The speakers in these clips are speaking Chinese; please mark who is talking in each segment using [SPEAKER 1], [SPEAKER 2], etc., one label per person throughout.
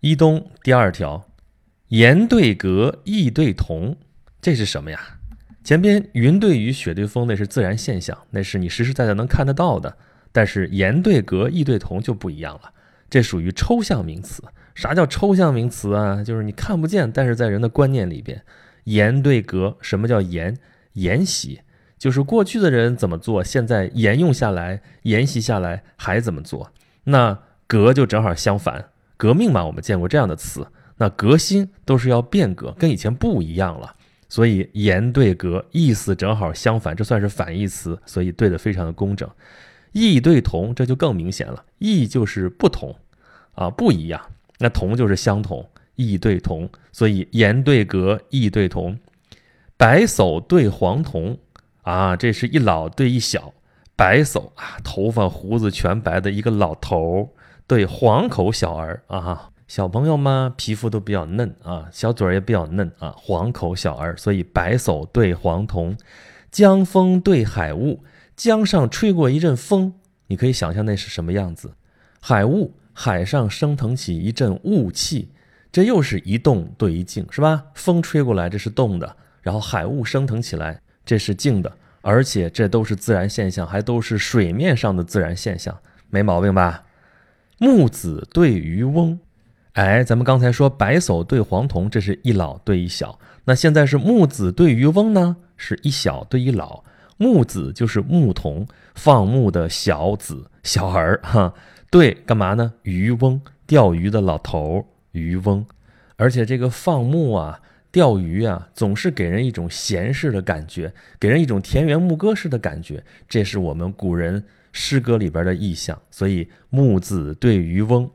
[SPEAKER 1] 一东第二条，言对格，意对同，这是什么呀？前边云对雨，雪对风，那是自然现象，那是你实实在在能看得到的。但是言对格，意对同就不一样了，这属于抽象名词。啥叫抽象名词啊？就是你看不见，但是在人的观念里边，言对格，什么叫言？沿袭，就是过去的人怎么做，现在沿用下来，沿袭下来还怎么做。那革就正好相反，革命嘛，我们见过这样的词。那革新都是要变革，跟以前不一样了。所以言对格意思正好相反，这算是反义词，所以对的非常的工整。异对同，这就更明显了。异就是不同啊，不一样。那同就是相同，异对同，所以言对格，异对同。白叟对黄童啊，这是一老对一小。白叟啊，头发胡子全白的一个老头儿，对黄口小儿啊，小朋友嘛，皮肤都比较嫩啊，小嘴儿也比较嫩啊，黄口小儿，所以白叟对黄童。江风对海雾，江上吹过一阵风，你可以想象那是什么样子？海雾，海上升腾起一阵雾气，这又是一动对一静，是吧？风吹过来，这是动的。然后海雾升腾起来，这是静的，而且这都是自然现象，还都是水面上的自然现象，没毛病吧？木子对渔翁，哎，咱们刚才说白叟对黄童，这是一老对一小，那现在是木子对渔翁呢，是一小对一老。木子就是牧童，放牧的小子、小儿，哈，对，干嘛呢？渔翁，钓鱼的老头儿，渔翁，而且这个放牧啊。钓鱼啊，总是给人一种闲适的感觉，给人一种田园牧歌式的感觉，这是我们古人诗歌里边的意象。所以木子对渔翁，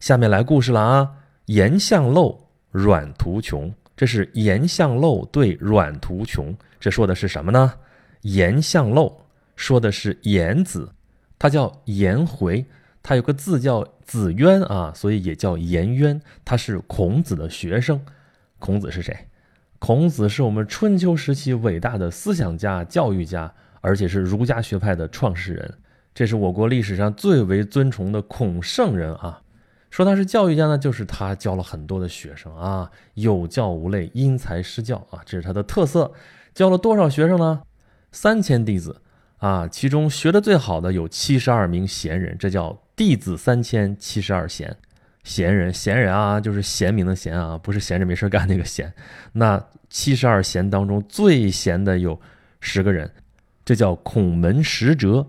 [SPEAKER 1] 下面来故事了啊。颜向陋，阮途穷，这是颜向陋对阮途穷，这说的是什么呢？颜向陋说的是颜子，他叫颜回，他有个字叫子渊啊，所以也叫颜渊，他是孔子的学生。孔子是谁？孔子是我们春秋时期伟大的思想家、教育家，而且是儒家学派的创始人。这是我国历史上最为尊崇的孔圣人啊。说他是教育家呢，就是他教了很多的学生啊，有教无类，因材施教啊，这是他的特色。教了多少学生呢？三千弟子啊，其中学的最好的有七十二名贤人，这叫弟子三千七十二贤。贤人，贤人啊，就是贤明的贤啊，不是闲着没事干那个贤。那七十二贤当中最贤的有十个人，这叫孔门十哲。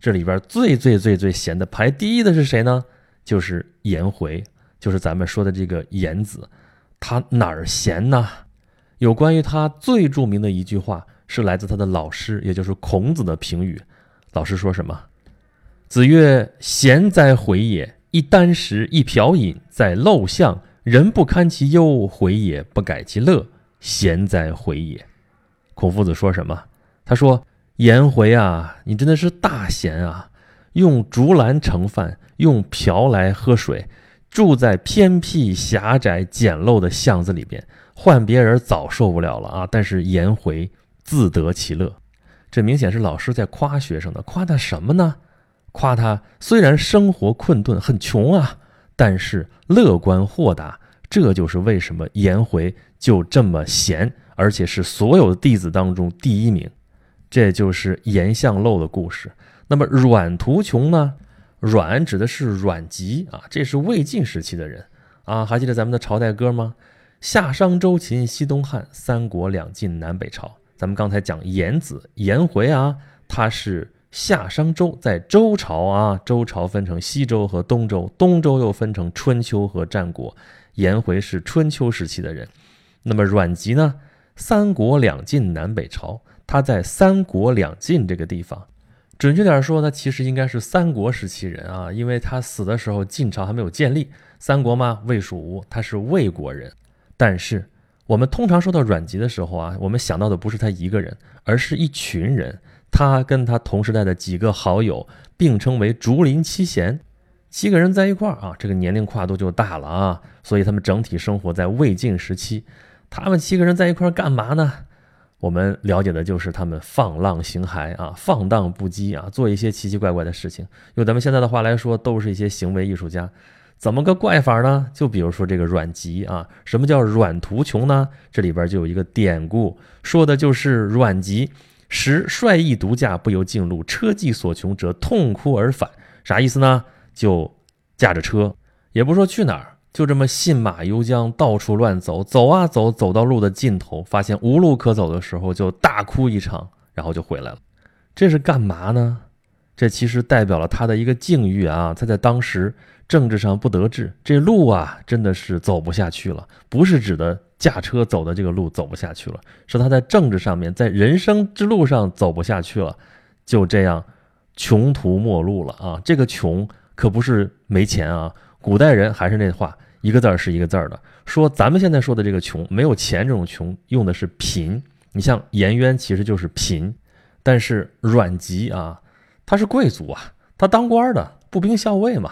[SPEAKER 1] 这里边最最最最贤的，排第一的是谁呢？就是颜回，就是咱们说的这个颜子。他哪儿贤呢？有关于他最著名的一句话，是来自他的老师，也就是孔子的评语。老师说什么？子曰：“贤哉，回也。”一箪食，一瓢饮，在陋巷，人不堪其忧，回也不改其乐，贤哉回也！孔夫子说什么？他说：“颜回啊，你真的是大贤啊！用竹篮盛饭，用瓢来喝水，住在偏僻狭窄简陋的巷子里边，换别人早受不了了啊！但是颜回自得其乐，这明显是老师在夸学生的，夸他什么呢？”夸他虽然生活困顿很穷啊，但是乐观豁达，这就是为什么颜回就这么贤，而且是所有弟子当中第一名。这就是颜相陋的故事。那么阮途穷呢？阮指的是阮籍啊，这是魏晋时期的人啊。还记得咱们的朝代歌吗？夏商周秦西东汉，三国两晋南北朝。咱们刚才讲颜子颜回啊，他是。夏商周在周朝啊，周朝分成西周和东周，东周又分成春秋和战国。颜回是春秋时期的人，那么阮籍呢？三国两晋南北朝，他在三国两晋这个地方，准确点说，他其实应该是三国时期人啊，因为他死的时候晋朝还没有建立。三国嘛，魏蜀吴，他是魏国人。但是我们通常说到阮籍的时候啊，我们想到的不是他一个人，而是一群人。他跟他同时代的几个好友并称为竹林七贤，七个人在一块儿啊，这个年龄跨度就大了啊，所以他们整体生活在魏晋时期。他们七个人在一块儿干嘛呢？我们了解的就是他们放浪形骸啊，放荡不羁啊，做一些奇奇怪怪的事情。用咱们现在的话来说，都是一些行为艺术家。怎么个怪法呢？就比如说这个阮籍啊，什么叫阮途穷呢？这里边就有一个典故，说的就是阮籍时率意独驾，不由径路，车技所穷者，痛哭而返。啥意思呢？就驾着车，也不说去哪儿，就这么信马由缰，到处乱走，走啊走，走到路的尽头，发现无路可走的时候，就大哭一场，然后就回来了。这是干嘛呢？这其实代表了他的一个境遇啊，他在当时。政治上不得志，这路啊真的是走不下去了。不是指的驾车走的这个路走不下去了，是他在政治上面，在人生之路上走不下去了，就这样穷途末路了啊！这个穷可不是没钱啊，古代人还是那话，一个字儿是一个字儿的。说咱们现在说的这个穷，没有钱这种穷，用的是贫。你像颜渊其实就是贫，但是阮籍啊，他是贵族啊，他当官的，步兵校尉嘛。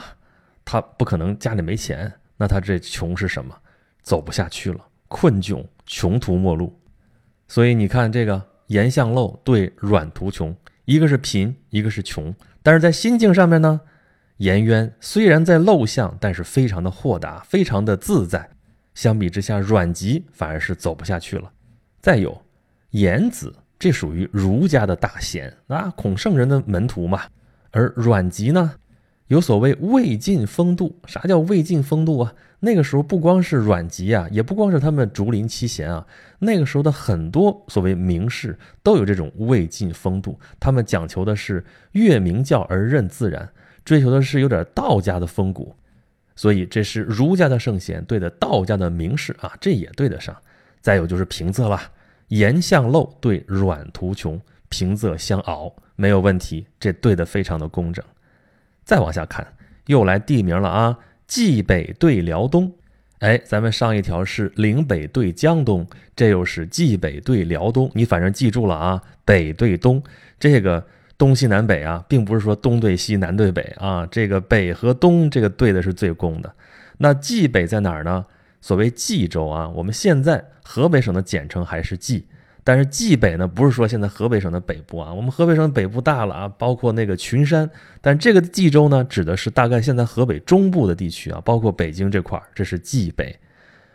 [SPEAKER 1] 他不可能家里没钱，那他这穷是什么？走不下去了，困窘，穷途末路。所以你看，这个颜向陋对阮途穷，一个是贫，一个是穷。但是在心境上面呢，颜渊虽然在陋巷，但是非常的豁达，非常的自在。相比之下，阮籍反而是走不下去了。再有，颜子这属于儒家的大贤啊，孔圣人的门徒嘛，而阮籍呢？有所谓魏晋风度，啥叫魏晋风度啊？那个时候不光是阮籍啊，也不光是他们竹林七贤啊，那个时候的很多所谓名士都有这种魏晋风度。他们讲求的是越名教而任自然，追求的是有点道家的风骨。所以这是儒家的圣贤对的道家的名士啊，这也对得上。再有就是平仄了，颜向陋对阮途穷，平仄相熬没有问题，这对的非常的工整。再往下看，又来地名了啊！冀北对辽东，哎，咱们上一条是岭北对江东，这又是冀北对辽东。你反正记住了啊，北对东，这个东西南北啊，并不是说东对西南对北啊，这个北和东这个对的是最公的。那冀北在哪儿呢？所谓冀州啊，我们现在河北省的简称还是冀。但是冀北呢，不是说现在河北省的北部啊，我们河北省北部大了啊，包括那个群山。但这个冀州呢，指的是大概现在河北中部的地区啊，包括北京这块儿，这是冀北。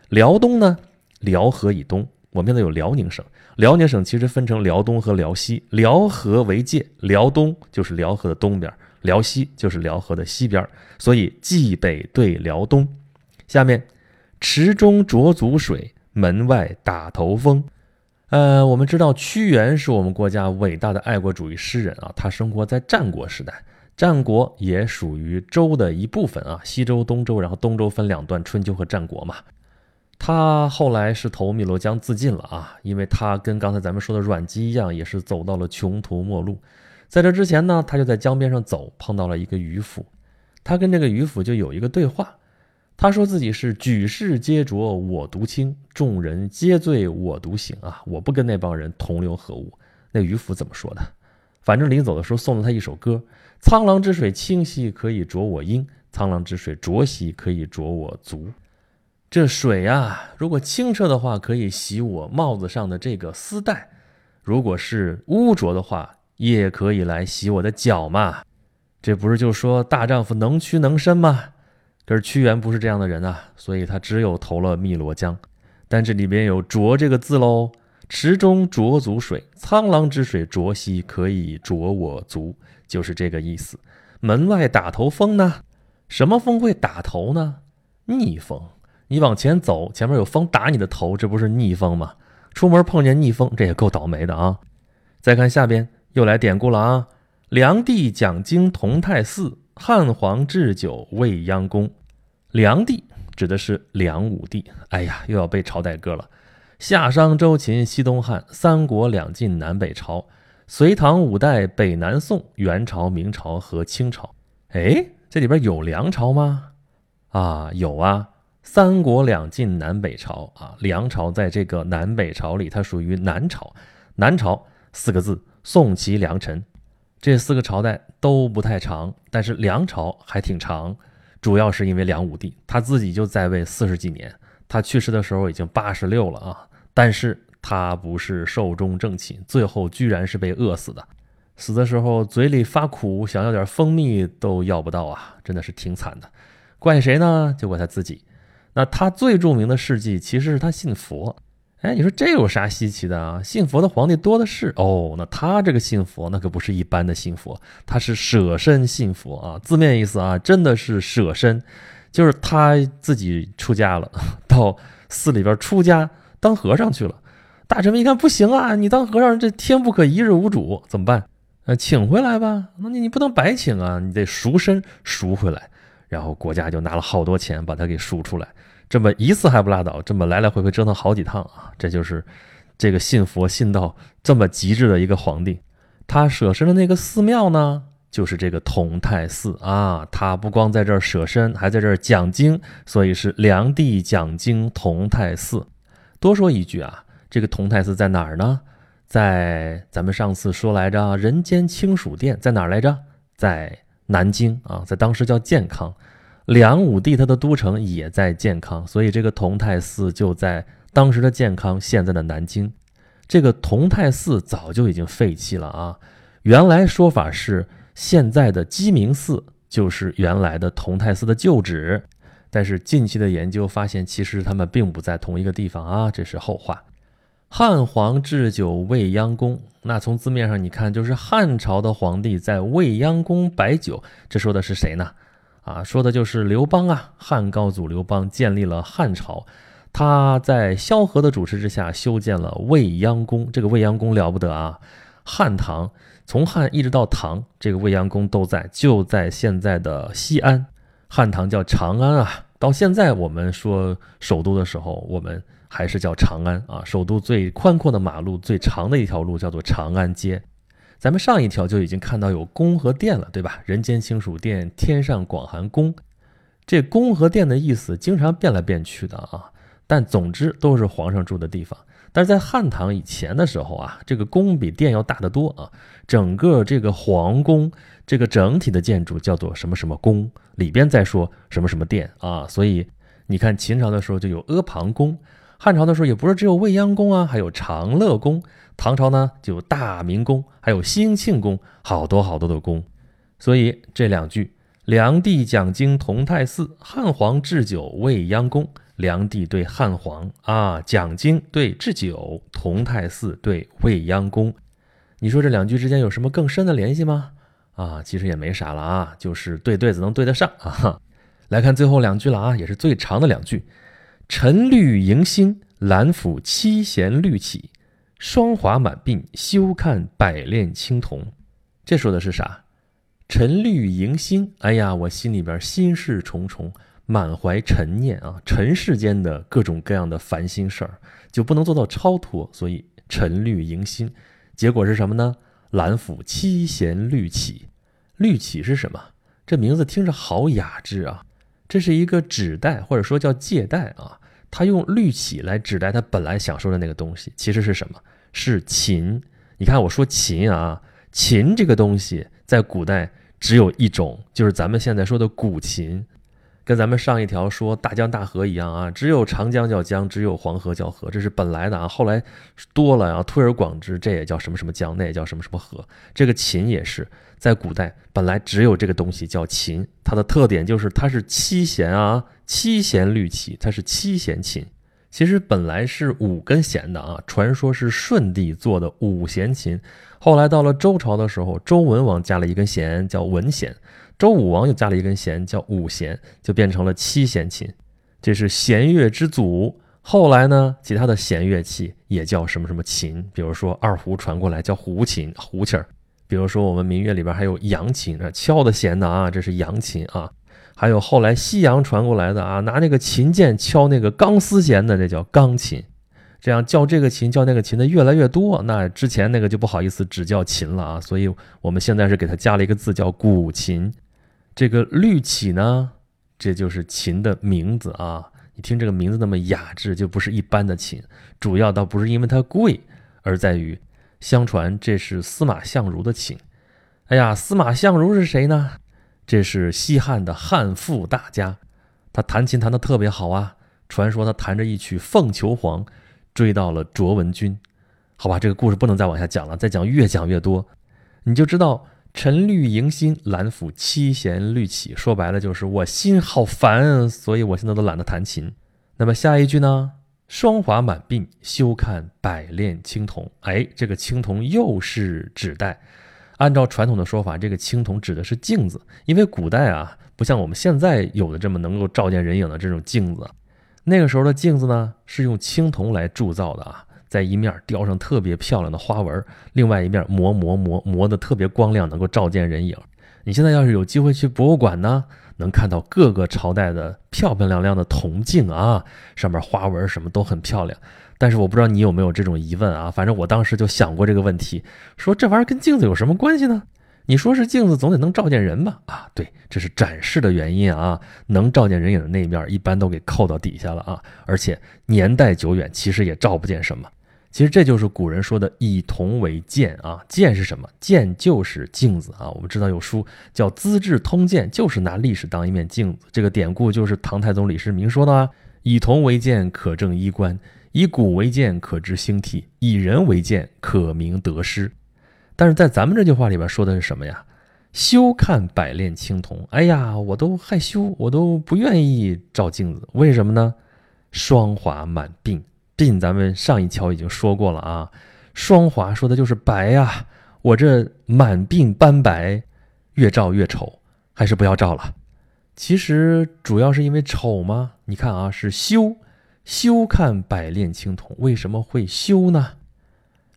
[SPEAKER 1] 辽东呢，辽河以东，我们现在有辽宁省，辽宁省其实分成辽东和辽西，辽河为界，辽东就是辽河的东边，辽西就是辽河的西边，所以冀北对辽东。下面，池中浊足水，门外打头风。呃，我们知道屈原是我们国家伟大的爱国主义诗人啊，他生活在战国时代，战国也属于周的一部分啊，西周、东周，然后东周分两段，春秋和战国嘛。他后来是投汨罗江自尽了啊，因为他跟刚才咱们说的阮籍一样，也是走到了穷途末路。在这之前呢，他就在江边上走，碰到了一个渔夫，他跟这个渔夫就有一个对话。他说自己是举世皆浊我独清，众人皆醉我独醒啊！我不跟那帮人同流合污。那渔夫怎么说的？反正临走的时候送了他一首歌：“沧浪之水清兮，可以濯我缨；沧浪之水浊兮，可以濯我足。”这水啊，如果清澈的话，可以洗我帽子上的这个丝带；如果是污浊的话，也可以来洗我的脚嘛。这不是就说大丈夫能屈能伸吗？可是屈原不是这样的人啊，所以他只有投了汨罗江。但这里边有“浊”这个字喽，“池中浊足水，沧浪之水浊兮，可以濯我足”，就是这个意思。门外打头风呢？什么风会打头呢？逆风。你往前走，前面有风打你的头，这不是逆风吗？出门碰见逆风，这也够倒霉的啊！再看下边，又来典故了啊。梁帝讲经同泰寺。汉皇置酒未央宫，梁帝指的是梁武帝。哎呀，又要背朝代歌了。夏商周秦西东汉，三国两晋南北朝，隋唐五代北南宋，元朝明朝和清朝。哎，这里边有梁朝吗？啊，有啊。三国两晋南北朝啊，梁朝在这个南北朝里，它属于南朝。南朝四个字：宋齐梁陈。这四个朝代都不太长，但是梁朝还挺长，主要是因为梁武帝他自己就在位四十几年，他去世的时候已经八十六了啊，但是他不是寿终正寝，最后居然是被饿死的，死的时候嘴里发苦，想要点蜂蜜都要不到啊，真的是挺惨的。怪谁呢？就怪他自己。那他最著名的事迹其实是他信佛。哎，你说这有啥稀奇的啊？信佛的皇帝多的是哦。那他这个信佛，那可不是一般的信佛，他是舍身信佛啊。字面意思啊，真的是舍身，就是他自己出家了，到寺里边出家当和尚去了。大臣们一看不行啊，你当和尚这天不可一日无主，怎么办？呃，请回来吧。那你你不能白请啊，你得赎身赎回来。然后国家就拿了好多钱把它给赎出来。这么一次还不拉倒，这么来来回回折腾好几趟啊！这就是这个信佛信到这么极致的一个皇帝。他舍身的那个寺庙呢，就是这个同泰寺啊。他不光在这儿舍身，还在这儿讲经，所以是梁帝讲经同泰寺。多说一句啊，这个同泰寺在哪儿呢？在咱们上次说来着，人间清暑殿在哪儿来着？在南京啊，在当时叫建康。梁武帝他的都城也在建康，所以这个同泰寺就在当时的建康，现在的南京。这个同泰寺早就已经废弃了啊。原来说法是现在的鸡鸣寺就是原来的同泰寺的旧址，但是近期的研究发现，其实他们并不在同一个地方啊，这是后话。汉皇置酒未央宫，那从字面上你看，就是汉朝的皇帝在未央宫摆酒，这说的是谁呢？啊，说的就是刘邦啊，汉高祖刘邦建立了汉朝，他在萧何的主持之下修建了未央宫。这个未央宫了不得啊！汉唐从汉一直到唐，这个未央宫都在，就在现在的西安。汉唐叫长安啊，到现在我们说首都的时候，我们还是叫长安啊。首都最宽阔的马路，最长的一条路叫做长安街。咱们上一条就已经看到有宫和殿了，对吧？人间清暑殿，天上广寒宫。这宫和殿的意思经常变来变去的啊，但总之都是皇上住的地方。但是在汉唐以前的时候啊，这个宫比殿要大得多啊。整个这个皇宫，这个整体的建筑叫做什么什么宫，里边再说什么什么殿啊。所以你看秦朝的时候就有阿房宫，汉朝的时候也不是只有未央宫啊，还有长乐宫。唐朝呢，就有大明宫，还有兴庆宫，好多好多的宫。所以这两句：梁帝讲经同泰寺，汉皇置酒未央宫。梁帝对汉皇啊讲经对置酒，同泰寺对未央宫。你说这两句之间有什么更深的联系吗？啊，其实也没啥了啊，就是对对子能对得上啊。来看最后两句了啊，也是最长的两句：沉绿迎新，兰府七弦绿起。霜华满鬓，休看百炼青铜。这说的是啥？沉绿迎新。哎呀，我心里边心事重重，满怀陈念啊。尘世间的各种各样的烦心事儿，就不能做到超脱，所以沉绿迎新。结果是什么呢？兰府七弦绿起。绿起是什么？这名字听着好雅致啊。这是一个指代，或者说叫借代啊。他用绿起来指代他本来想说的那个东西，其实是什么？是琴，你看我说琴啊，琴这个东西在古代只有一种，就是咱们现在说的古琴，跟咱们上一条说大江大河一样啊，只有长江叫江，只有黄河叫河，这是本来的啊，后来多了啊，推而广之，这也叫什么什么江，那也叫什么什么河。这个琴也是在古代本来只有这个东西叫琴，它的特点就是它是七弦啊，七弦律器，它是七弦琴。其实本来是五根弦的啊，传说是舜帝做的五弦琴，后来到了周朝的时候，周文王加了一根弦叫文弦，周武王又加了一根弦叫武弦，就变成了七弦琴，这是弦乐之祖。后来呢，其他的弦乐器也叫什么什么琴，比如说二胡传过来叫胡琴，胡琴儿；比如说我们民乐里边还有扬琴啊，敲的弦的啊，这是扬琴啊。还有后来西洋传过来的啊，拿那个琴键敲那个钢丝弦的，这叫钢琴。这样叫这个琴叫那个琴的越来越多，那之前那个就不好意思只叫琴了啊。所以我们现在是给它加了一个字叫古琴。这个绿起呢，这就是琴的名字啊。你听这个名字那么雅致，就不是一般的琴。主要倒不是因为它贵，而在于相传这是司马相如的琴。哎呀，司马相如是谁呢？这是西汉的汉赋大家，他弹琴弹得特别好啊。传说他弹着一曲《凤求凰》，追到了卓文君。好吧，这个故事不能再往下讲了，再讲越讲越多。你就知道沉绿迎心，兰抚七弦绿起。说白了就是我心好烦，所以我现在都懒得弹琴。那么下一句呢？霜华满鬓，休看百炼青铜。哎，这个青铜又是指代。按照传统的说法，这个青铜指的是镜子，因为古代啊，不像我们现在有的这么能够照见人影的这种镜子。那个时候的镜子呢，是用青铜来铸造的啊，在一面雕上特别漂亮的花纹，另外一面磨磨磨磨的特别光亮，能够照见人影。你现在要是有机会去博物馆呢？能看到各个朝代的漂漂亮亮的铜镜啊，上面花纹什么都很漂亮。但是我不知道你有没有这种疑问啊？反正我当时就想过这个问题，说这玩意儿跟镜子有什么关系呢？你说是镜子，总得能照见人吧？啊，对，这是展示的原因啊。能照见人影的那一面，一般都给扣到底下了啊。而且年代久远，其实也照不见什么。其实这就是古人说的以铜为鉴啊，鉴是什么？鉴就是镜子啊。我们知道有书叫《资治通鉴》，就是拿历史当一面镜子。这个典故就是唐太宗李世民说的啊：“以铜为鉴，可正衣冠；以古为鉴，可知兴替；以人为鉴，可明得失。”但是在咱们这句话里边说的是什么呀？休看百炼青铜。哎呀，我都害羞，我都不愿意照镜子，为什么呢？霜华满鬓。鬓，咱们上一条已经说过了啊，霜华说的就是白呀，我这满鬓斑白，越照越丑，还是不要照了。其实主要是因为丑吗？你看啊，是羞，羞看百炼青铜，为什么会羞呢？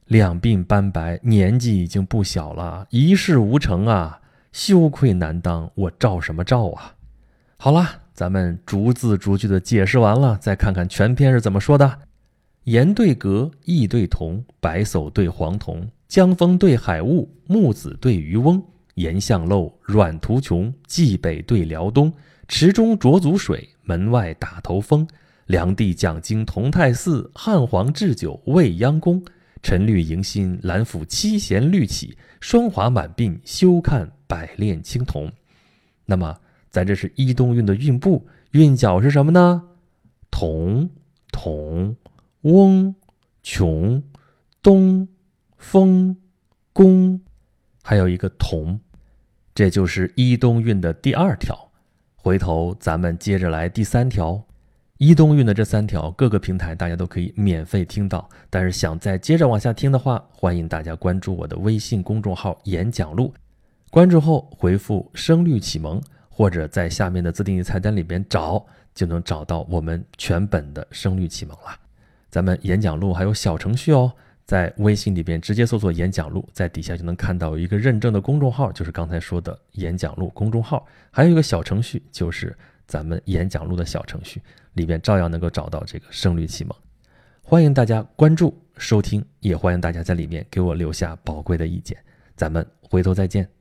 [SPEAKER 1] 两鬓斑白，年纪已经不小了，一事无成啊，羞愧难当，我照什么照啊？好了，咱们逐字逐句的解释完了，再看看全篇是怎么说的。言对格，意对同，白叟对黄童，江风对海雾，木子对渔翁，岩巷漏，软途穷，冀北对辽东，池中浊足水，门外打头风，梁帝讲经同泰寺，汉皇置酒未央宫，陈绿迎新，兰府七弦绿起，霜华满鬓，休看百炼青铜。那么，咱这是一东韵的韵部，韵脚是什么呢？同，同。翁、琼、东、风、宫，还有一个同，这就是一东韵的第二条。回头咱们接着来第三条。一东韵的这三条，各个平台大家都可以免费听到。但是想再接着往下听的话，欢迎大家关注我的微信公众号“演讲录”。关注后回复“声律启蒙”，或者在下面的自定义菜单里边找，就能找到我们全本的《声律启蒙》了。咱们演讲录还有小程序哦，在微信里边直接搜索“演讲录”，在底下就能看到一个认证的公众号，就是刚才说的演讲录公众号，还有一个小程序，就是咱们演讲录的小程序，里边照样能够找到这个声律启蒙。欢迎大家关注收听，也欢迎大家在里面给我留下宝贵的意见。咱们回头再见。